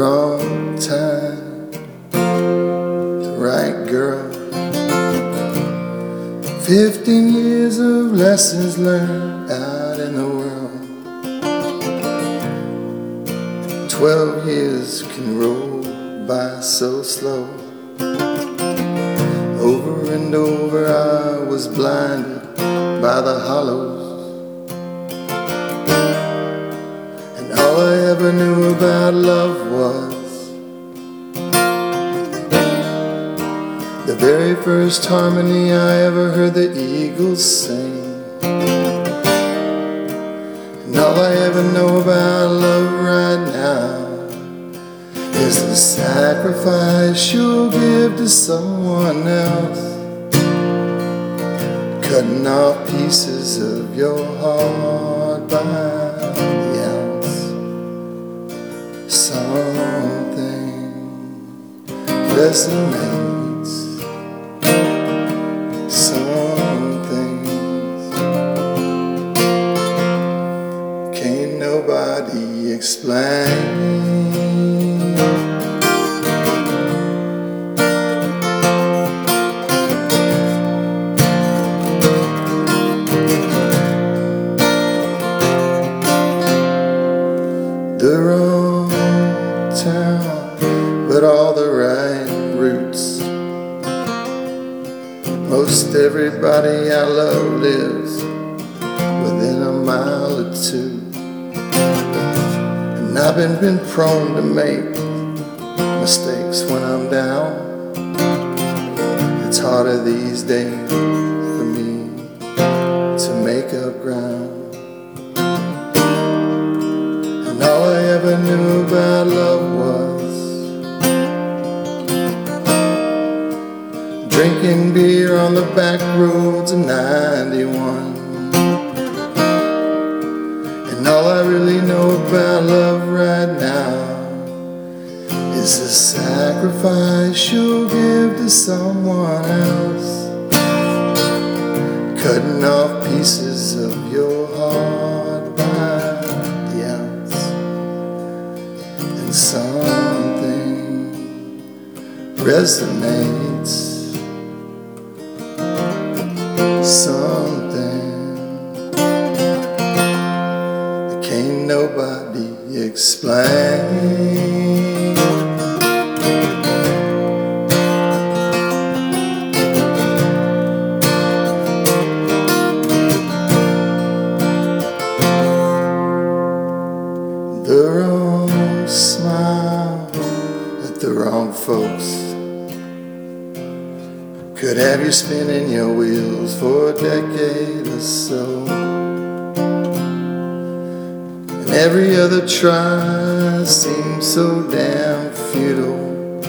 wrong time, the right girl. Fifteen years of lessons learned out in the world. Twelve years can roll by so slow. Over and over I was blinded by the hollows. And all I ever knew about love was the very first harmony I ever heard the eagles sing. And all I ever know about love right now is the sacrifice you'll give to someone else. Cutting off pieces of your heart by. Something resonates. Some things can't nobody explain. the wrong everybody I love lives within a mile or two. And I've been, been prone to make mistakes when I'm down. It's harder these days for me to make up ground. And all I ever knew about love was drinking beer on the back roads of 91. And all I really know about love right now is the sacrifice you'll give to someone else. Cutting off pieces of your heart by the ounce. And something resonates. Explain. The wrong smile at the wrong folks could have you spinning your wheels for a decade or so. Every other try seems so damn futile.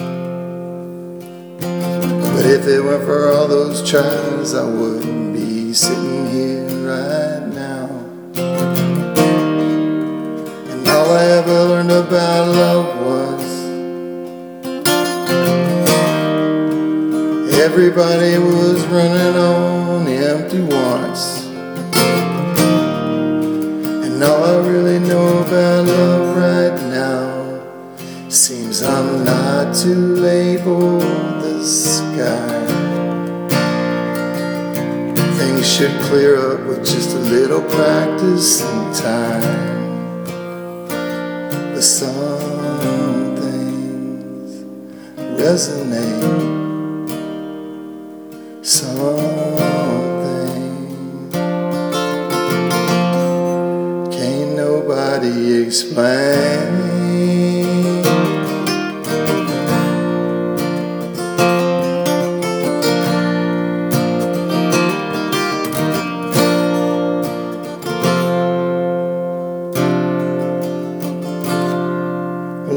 But if it weren't for all those tries, I wouldn't be sitting here right now. And all I ever learned about love was everybody was running on empty once. All I really know about love right now seems I'm not to late for the sky. Things should clear up with just a little practice and time. But some things resonate. Something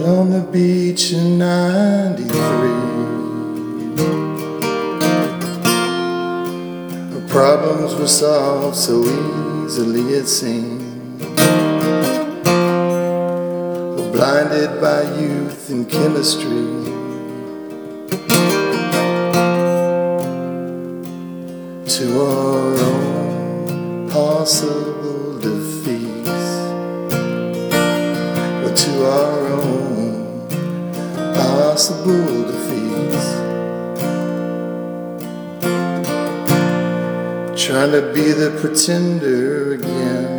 on the beach in 93. Our problems were solved so easily it seemed. We're blinded by youth and chemistry. To our own possible defeats. Possible defeats. Trying to be the pretender again.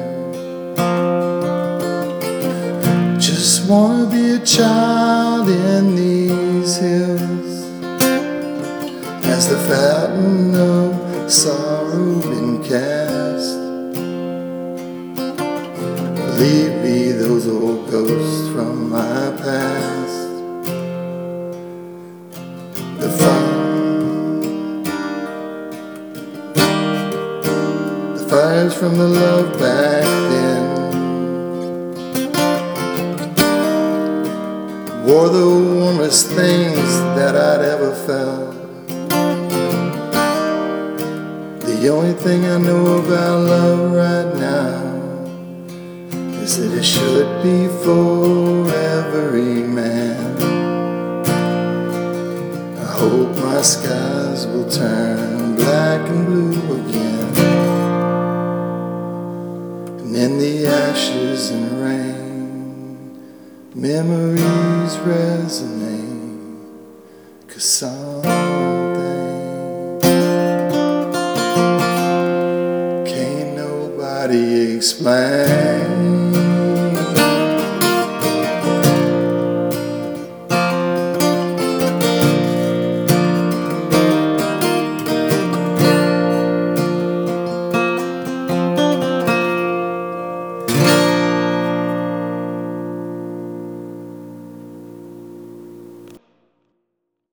Just wanna be a child in these hills as the fountain of sorrow been cast. Leave me those old ghosts from my past. The fire, the fires from the love back then. Wore the warmest things that I'd ever felt. The only thing I know about love right now is that it should be for every man. My skies will turn black and blue again. And in the ashes and rain, memories resonate. Cause something can't nobody explain.